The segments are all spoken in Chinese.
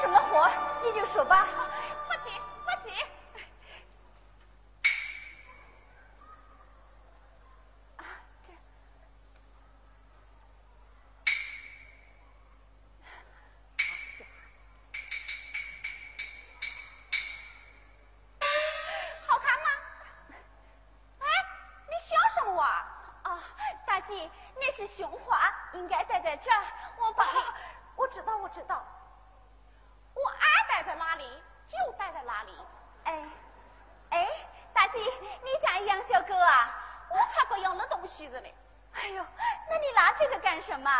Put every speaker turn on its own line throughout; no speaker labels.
什么活你就说吧。什么？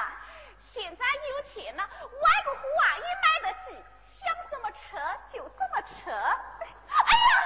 现在有钱了外国货啊也买得起。想怎么扯就怎么扯。哎呀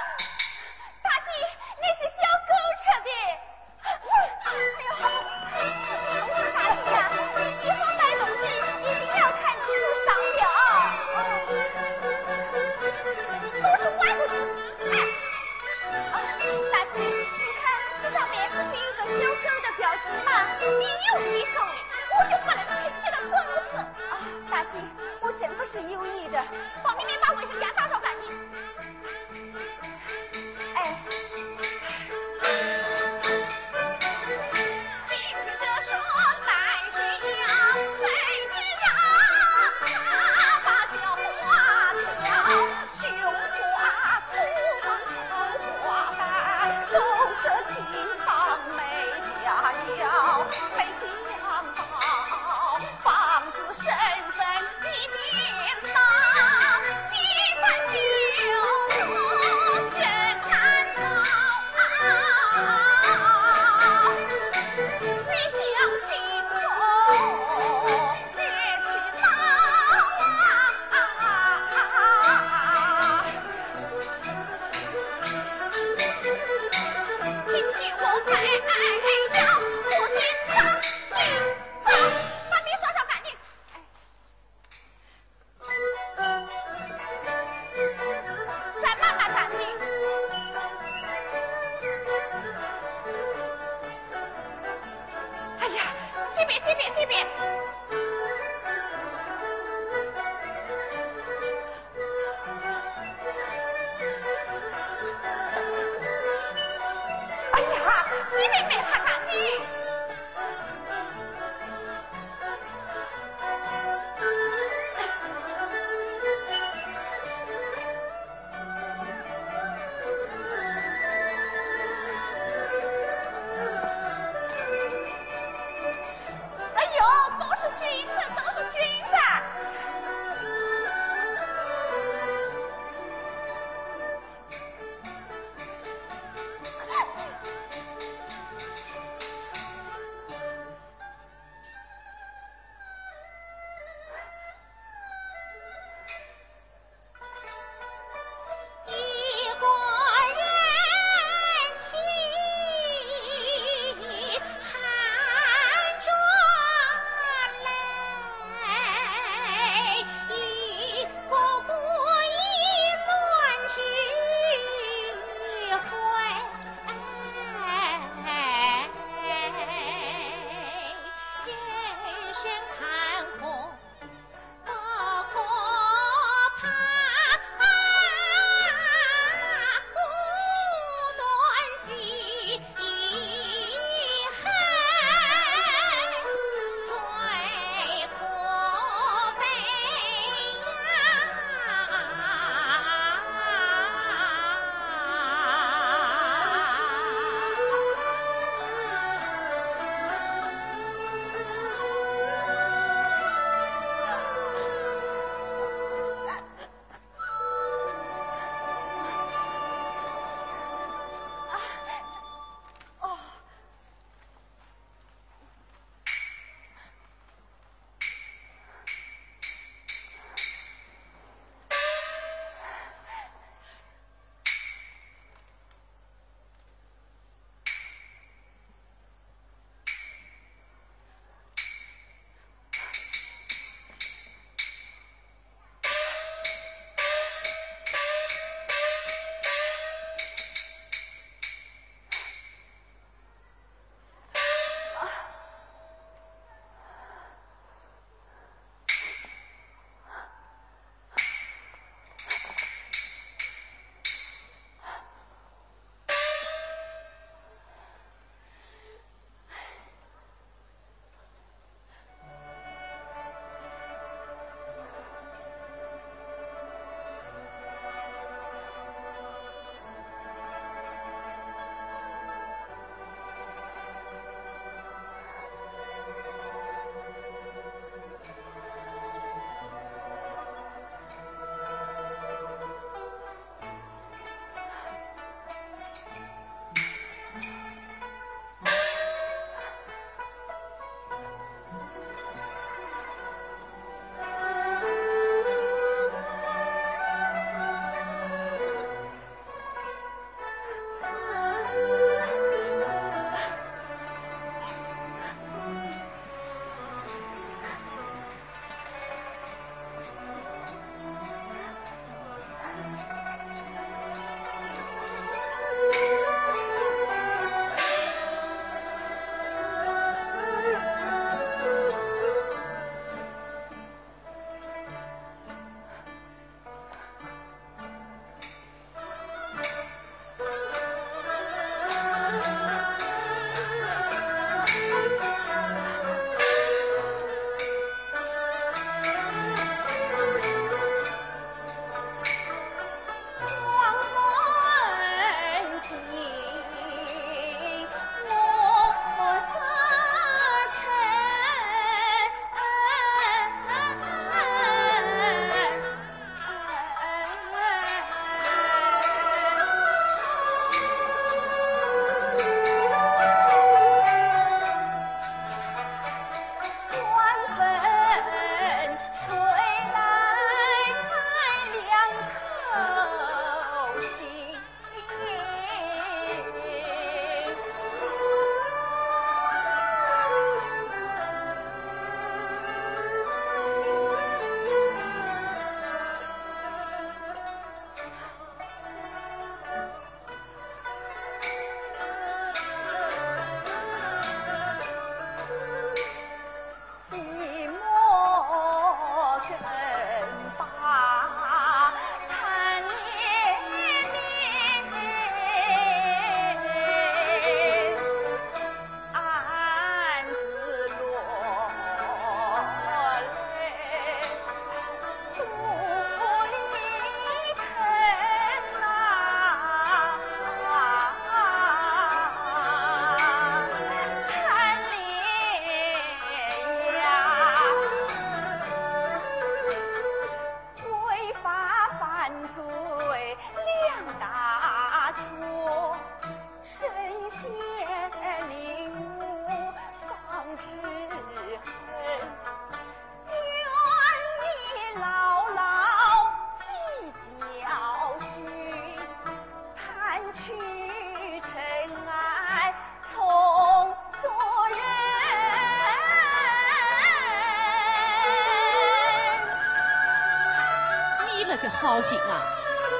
行啊，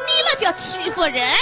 你那叫欺负人。